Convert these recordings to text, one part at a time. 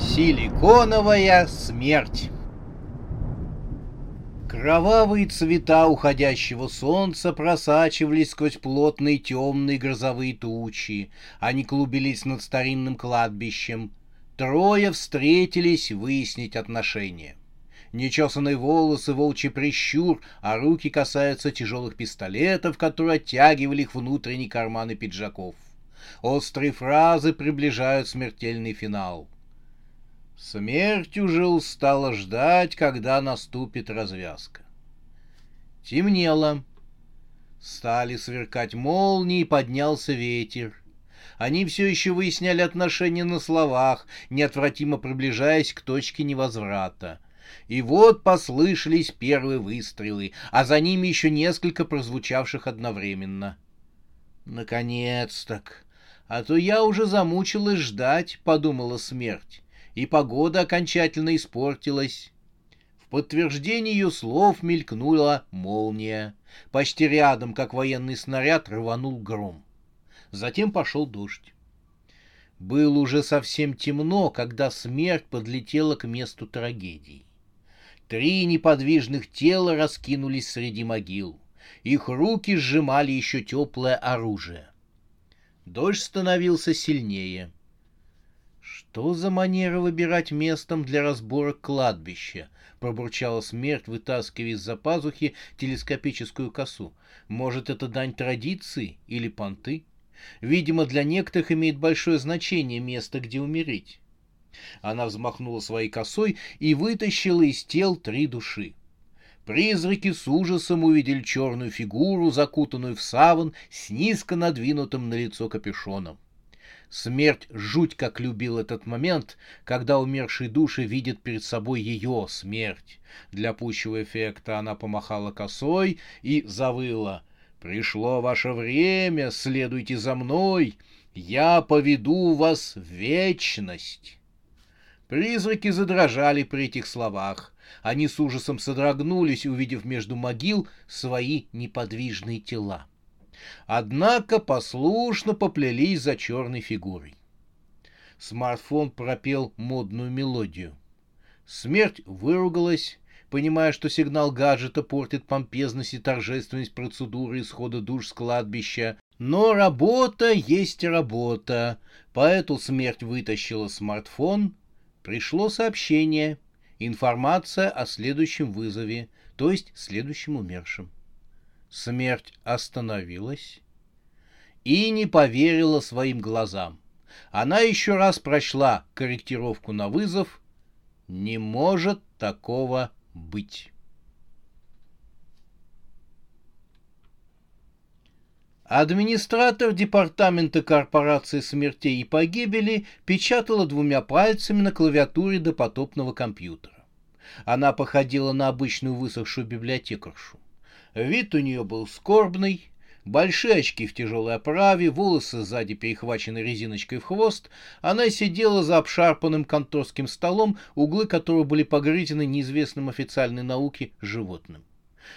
Силиконовая смерть. Кровавые цвета уходящего солнца просачивались сквозь плотные темные грозовые тучи. Они клубились над старинным кладбищем. Трое встретились выяснить отношения. Нечесанные волосы, волчий прищур, а руки касаются тяжелых пистолетов, которые оттягивали их внутренние карманы пиджаков. Острые фразы приближают смертельный финал. Смерть уже устала ждать, когда наступит развязка. Темнело. Стали сверкать молнии, поднялся ветер. Они все еще выясняли отношения на словах, неотвратимо приближаясь к точке невозврата. И вот послышались первые выстрелы, а за ними еще несколько прозвучавших одновременно. «Наконец-то! А то я уже замучилась ждать», — подумала смерть и погода окончательно испортилась. В подтверждение ее слов мелькнула молния. Почти рядом, как военный снаряд, рванул гром. Затем пошел дождь. Было уже совсем темно, когда смерть подлетела к месту трагедии. Три неподвижных тела раскинулись среди могил. Их руки сжимали еще теплое оружие. Дождь становился сильнее. «Что за манера выбирать местом для разборок кладбища?» — пробурчала смерть, вытаскивая из-за пазухи телескопическую косу. «Может, это дань традиции или понты? Видимо, для некоторых имеет большое значение место, где умереть». Она взмахнула своей косой и вытащила из тел три души. Призраки с ужасом увидели черную фигуру, закутанную в саван, с низко надвинутым на лицо капюшоном. Смерть жуть как любил этот момент, когда умершие души видят перед собой ее смерть. Для пущего эффекта она помахала косой и завыла. «Пришло ваше время, следуйте за мной, я поведу вас в вечность». Призраки задрожали при этих словах. Они с ужасом содрогнулись, увидев между могил свои неподвижные тела однако послушно поплелись за черной фигурой. Смартфон пропел модную мелодию. Смерть выругалась, понимая, что сигнал гаджета портит помпезность и торжественность процедуры исхода душ с кладбища. Но работа есть работа, поэтому смерть вытащила смартфон. Пришло сообщение, информация о следующем вызове, то есть следующем умершем. Смерть остановилась и не поверила своим глазам. Она еще раз прочла корректировку на вызов. Не может такого быть. Администратор департамента корпорации смертей и погибели печатала двумя пальцами на клавиатуре допотопного компьютера. Она походила на обычную высохшую библиотекаршу. Вид у нее был скорбный, большие очки в тяжелой оправе, волосы сзади перехвачены резиночкой в хвост. Она сидела за обшарпанным конторским столом, углы которого были погрызены неизвестным официальной науке животным.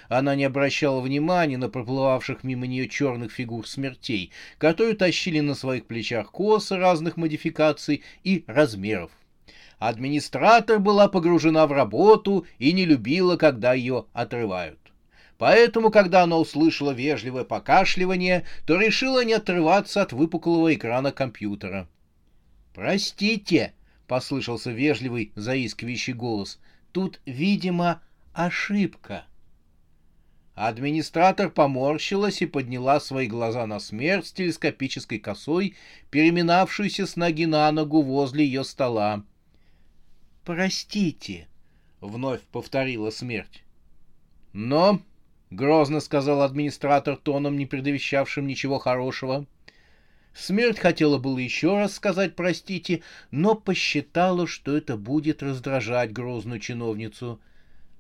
Она не обращала внимания на проплывавших мимо нее черных фигур смертей, которые тащили на своих плечах косы разных модификаций и размеров. Администратор была погружена в работу и не любила, когда ее отрывают. Поэтому, когда она услышала вежливое покашливание, то решила не отрываться от выпуклого экрана компьютера. «Простите», — послышался вежливый, заискивающий голос, — «тут, видимо, ошибка». Администратор поморщилась и подняла свои глаза на смерть с телескопической косой, переминавшуюся с ноги на ногу возле ее стола. «Простите», — вновь повторила смерть. «Но», — грозно сказал администратор тоном, не предвещавшим ничего хорошего. Смерть хотела было еще раз сказать «простите», но посчитала, что это будет раздражать грозную чиновницу.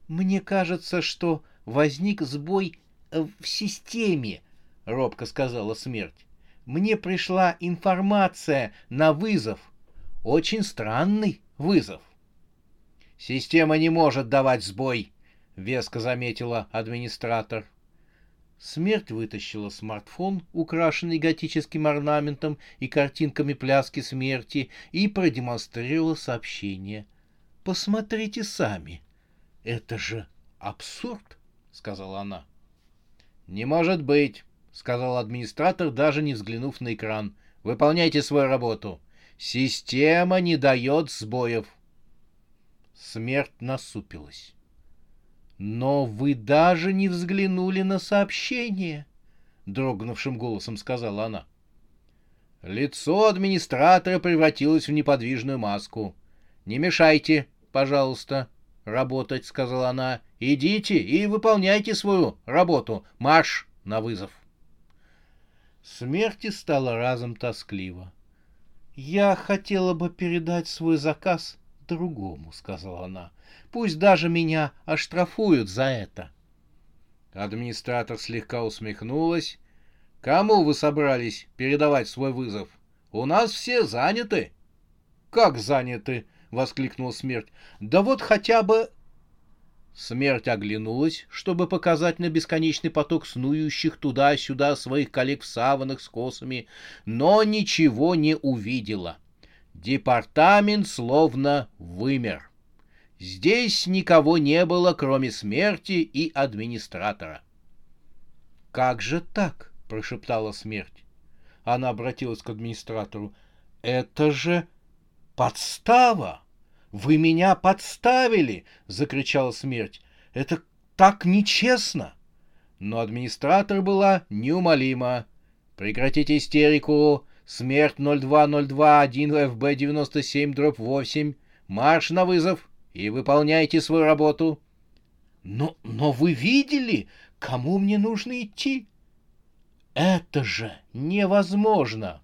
«Мне кажется, что возник сбой э, в системе», — робко сказала смерть. «Мне пришла информация на вызов. Очень странный вызов». «Система не может давать сбой», — веско заметила администратор. Смерть вытащила смартфон, украшенный готическим орнаментом и картинками пляски смерти, и продемонстрировала сообщение. «Посмотрите сами. Это же абсурд», — сказала она. «Не может быть», — сказал администратор, даже не взглянув на экран. «Выполняйте свою работу. Система не дает сбоев». Смерть насупилась. «Но вы даже не взглянули на сообщение», — дрогнувшим голосом сказала она. Лицо администратора превратилось в неподвижную маску. «Не мешайте, пожалуйста, работать», — сказала она. «Идите и выполняйте свою работу. Марш на вызов». Смерти стало разом тоскливо. «Я хотела бы передать свой заказ другому», — сказала она. Пусть даже меня оштрафуют за это. Администратор слегка усмехнулась. Кому вы собрались передавать свой вызов? У нас все заняты. Как заняты? воскликнул смерть. Да вот хотя бы Смерть оглянулась, чтобы показать на бесконечный поток снующих туда-сюда своих коллег в саванах с косами, но ничего не увидела. Департамент словно вымер. Здесь никого не было, кроме смерти и администратора. «Как же так?» — прошептала смерть. Она обратилась к администратору. «Это же подстава! Вы меня подставили!» — закричала смерть. «Это так нечестно!» Но администратор была неумолима. «Прекратите истерику! Смерть 0202-1 FB97 дробь 8! Марш на вызов!» и выполняйте свою работу. Но, но вы видели, кому мне нужно идти? Это же невозможно.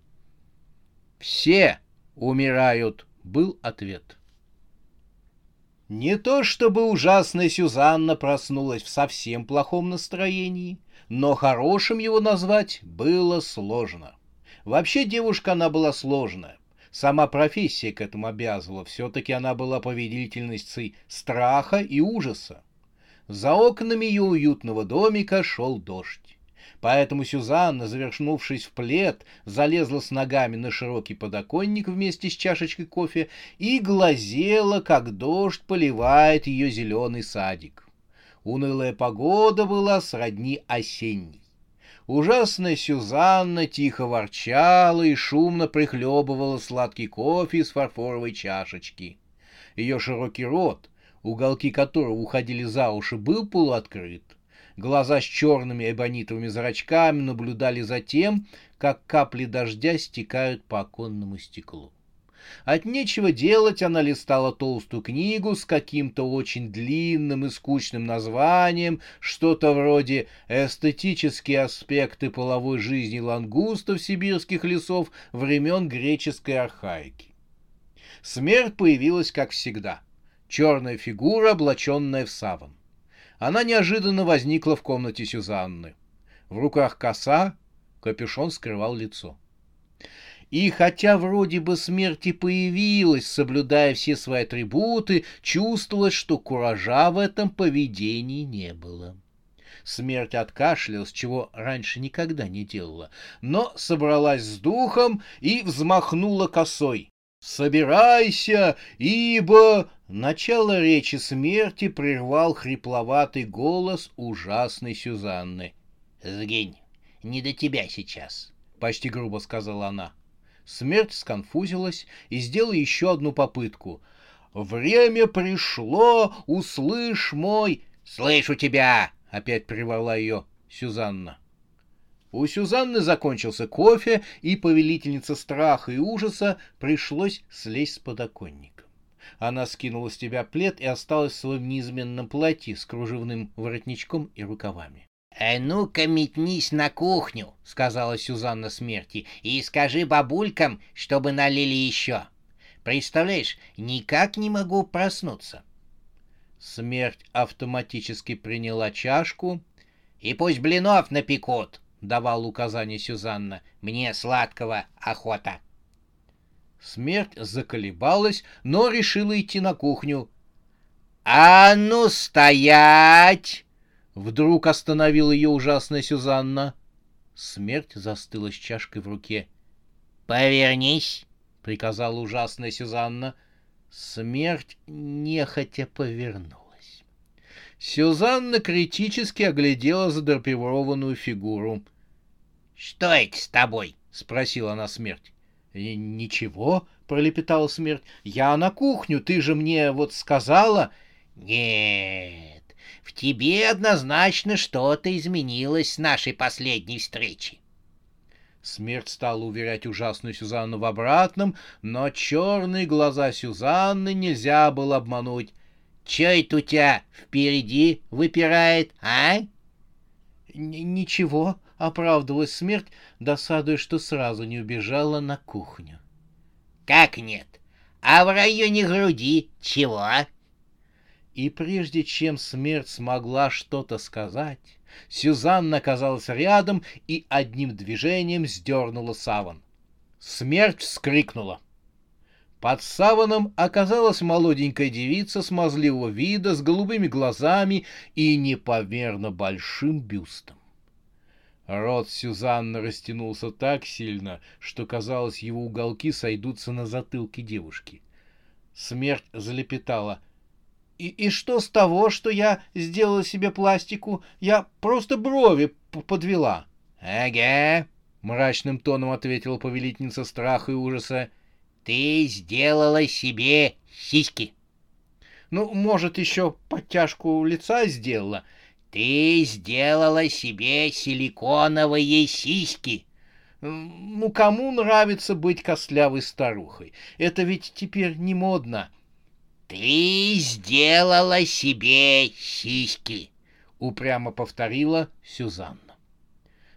Все умирают, был ответ. Не то чтобы ужасная Сюзанна проснулась в совсем плохом настроении, но хорошим его назвать было сложно. Вообще девушка она была сложная. Сама профессия к этому обязывала, все-таки она была повелительницей страха и ужаса. За окнами ее уютного домика шел дождь. Поэтому Сюзанна, завершнувшись в плед, залезла с ногами на широкий подоконник вместе с чашечкой кофе и глазела, как дождь поливает ее зеленый садик. Унылая погода была сродни осенней. Ужасная Сюзанна тихо ворчала и шумно прихлебывала сладкий кофе из фарфоровой чашечки. Ее широкий рот, уголки которого уходили за уши, был полуоткрыт. Глаза с черными эбонитовыми зрачками наблюдали за тем, как капли дождя стекают по оконному стеклу. От нечего делать она листала толстую книгу с каким-то очень длинным и скучным названием, что-то вроде «Эстетические аспекты половой жизни лангустов сибирских лесов времен греческой архаики». Смерть появилась, как всегда. Черная фигура, облаченная в саван. Она неожиданно возникла в комнате Сюзанны. В руках коса, капюшон скрывал лицо. И хотя вроде бы смерть и появилась, соблюдая все свои атрибуты, чувствовалось, что куража в этом поведении не было. Смерть откашлялась, чего раньше никогда не делала, но собралась с духом и взмахнула косой. «Собирайся, ибо...» Начало речи смерти прервал хрипловатый голос ужасной Сюзанны. «Сгинь, не до тебя сейчас», — почти грубо сказала она. Смерть сконфузилась и сделала еще одну попытку. «Время пришло, услышь мой...» «Слышу тебя!» — опять прервала ее Сюзанна. У Сюзанны закончился кофе, и повелительница страха и ужаса пришлось слезть с подоконника. Она скинула с тебя плед и осталась в своем неизменном платье с кружевным воротничком и рукавами. «Э, «Ну-ка метнись на кухню», — сказала Сюзанна смерти, «и скажи бабулькам, чтобы налили еще. Представляешь, никак не могу проснуться». Смерть автоматически приняла чашку. «И пусть блинов напекут», — давал указание Сюзанна. «Мне сладкого охота». Смерть заколебалась, но решила идти на кухню. «А ну стоять!» Вдруг остановила ее ужасная Сюзанна. Смерть застыла с чашкой в руке. «Повернись!» — приказала ужасная Сюзанна. Смерть нехотя повернулась. Сюзанна критически оглядела задрапированную фигуру. — Что это с тобой? — спросила она смерть. — Ничего, — пролепетала смерть. — Я на кухню, ты же мне вот сказала... — Нет, в тебе однозначно что-то изменилось с нашей последней встречи. Смерть стала уверять ужасную Сюзанну в обратном, но черные глаза Сюзанны нельзя было обмануть. «Чё это у тебя впереди выпирает, а?» «Ничего», — оправдывалась смерть, досадуя, что сразу не убежала на кухню. «Как нет? А в районе груди чего?» И прежде чем смерть смогла что-то сказать, Сюзанна оказалась рядом и одним движением сдернула саван. Смерть вскрикнула. Под саваном оказалась молоденькая девица смазливого вида с голубыми глазами и непомерно большим бюстом. Рот Сюзанны растянулся так сильно, что, казалось, его уголки сойдутся на затылке девушки. Смерть залепетала. И, и что с того, что я сделала себе пластику? Я просто брови подвела. — Ага, — мрачным тоном ответила повелительница страха и ужаса. — Ты сделала себе сиськи. — Ну, может, еще подтяжку лица сделала. — Ты сделала себе силиконовые сиськи. Ну, кому нравится быть костлявой старухой? Это ведь теперь не модно. — «Ты сделала себе сиськи!» — упрямо повторила Сюзанна.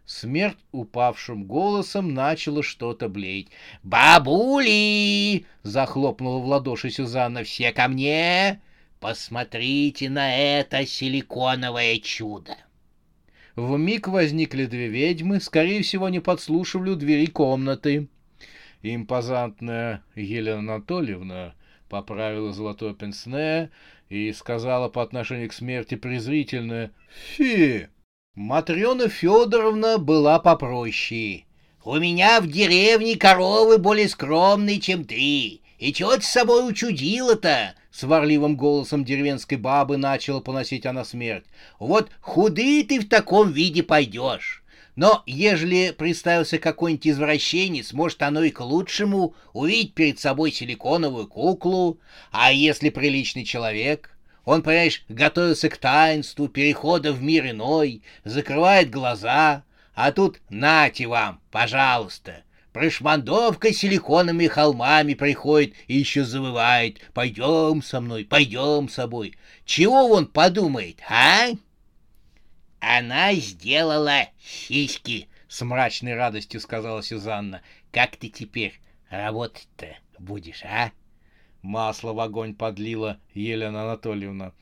Смерть упавшим голосом начала что-то блеять. «Бабули!» — захлопнула в ладоши Сюзанна. «Все ко мне! Посмотрите на это силиконовое чудо!» В миг возникли две ведьмы, скорее всего, не подслушивали у двери комнаты. Импозантная Елена Анатольевна поправила золотое пенсне и сказала по отношению к смерти презрительно «Фи!». Матрена Федоровна была попроще. «У меня в деревне коровы более скромные, чем ты. И чего ты с собой учудила-то?» Сварливым голосом деревенской бабы начала поносить она смерть. «Вот худый ты в таком виде пойдешь. Но ежели представился какой-нибудь извращенец, может, оно и к лучшему увидеть перед собой силиконовую куклу, а если приличный человек, он, понимаешь, готовится к таинству, перехода в мир иной, закрывает глаза, а тут нате вам, пожалуйста, прошмандовка силиконными холмами приходит и еще завывает «Пойдем со мной, пойдем с собой». Чего он подумает, а? Она сделала сиськи, с мрачной радостью сказала Сюзанна. Как ты теперь работать-то будешь, а? Масло в огонь подлила Елена Анатольевна.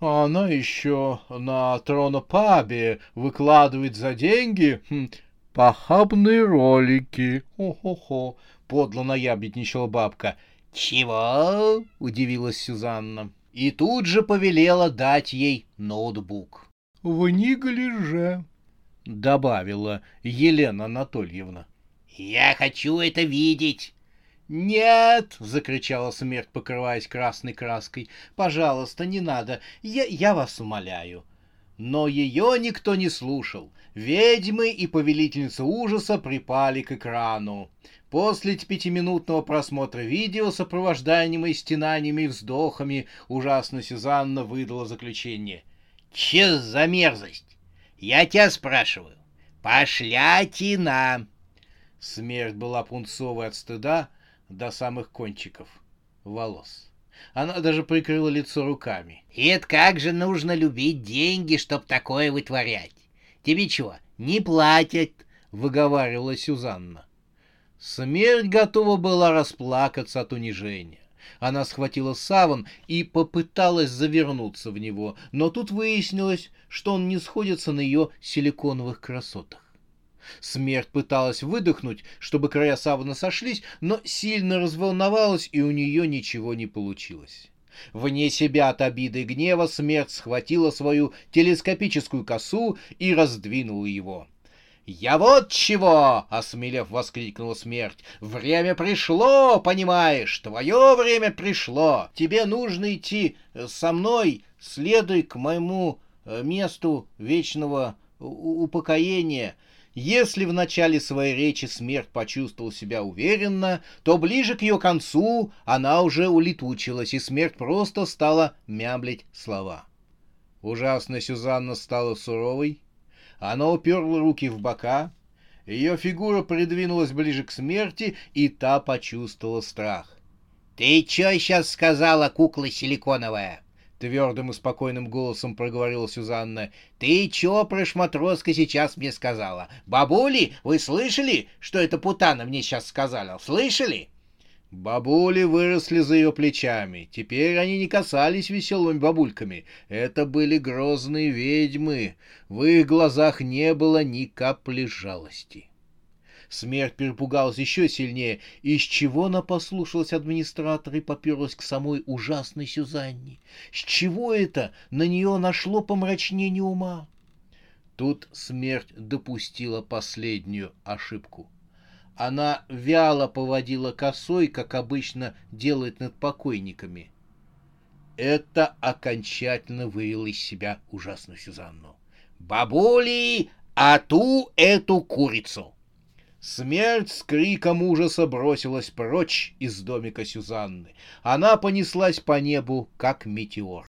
Она еще на тронопабе выкладывает за деньги хм, похабные ролики. Хо-хо-хо. Подло наябедничала бабка. «Чего?» — удивилась Сюзанна. И тут же повелела дать ей ноутбук в неглиже, — добавила Елена Анатольевна. — Я хочу это видеть. «Нет!» — закричала смерть, покрываясь красной краской. «Пожалуйста, не надо, я, я вас умоляю». Но ее никто не слушал. Ведьмы и повелительница ужаса припали к экрану. После пятиминутного просмотра видео, сопровождаемой стенаниями и вздохами, ужасно Сюзанна выдала заключение — Че за мерзость? Я тебя спрашиваю. Пошлятина!» Смерть была пунцовой от стыда до самых кончиков волос. Она даже прикрыла лицо руками. «И это как же нужно любить деньги, чтоб такое вытворять? Тебе чего, не платят?» — выговаривала Сюзанна. Смерть готова была расплакаться от унижения. Она схватила саван и попыталась завернуться в него, но тут выяснилось, что он не сходится на ее силиконовых красотах. Смерть пыталась выдохнуть, чтобы края савана сошлись, но сильно разволновалась, и у нее ничего не получилось. Вне себя от обиды и гнева смерть схватила свою телескопическую косу и раздвинула его. «Я вот чего!» — осмелев воскликнула смерть. «Время пришло, понимаешь? Твое время пришло! Тебе нужно идти со мной, следуй к моему э, месту вечного упокоения. Если в начале своей речи смерть почувствовал себя уверенно, то ближе к ее концу она уже улетучилась, и смерть просто стала мямлить слова. Ужасно Сюзанна стала суровой, она уперла руки в бока, ее фигура придвинулась ближе к смерти, и та почувствовала страх. «Ты чё сейчас сказала, кукла силиконовая?» Твердым и спокойным голосом проговорила Сюзанна. «Ты чё про шматроска сейчас мне сказала? Бабули, вы слышали, что эта путана мне сейчас сказала? Слышали?» Бабули выросли за ее плечами. Теперь они не касались веселыми бабульками. Это были грозные ведьмы. В их глазах не было ни капли жалости. Смерть перепугалась еще сильнее, из чего она послушалась администратора и поперлась к самой ужасной Сюзанне. С чего это на нее нашло помрачнение ума? Тут смерть допустила последнюю ошибку — она вяло поводила косой, как обычно делает над покойниками. Это окончательно вывело из себя ужасную Сюзанну. «Бабули, а ту эту курицу!» Смерть с криком ужаса бросилась прочь из домика Сюзанны. Она понеслась по небу, как метеор.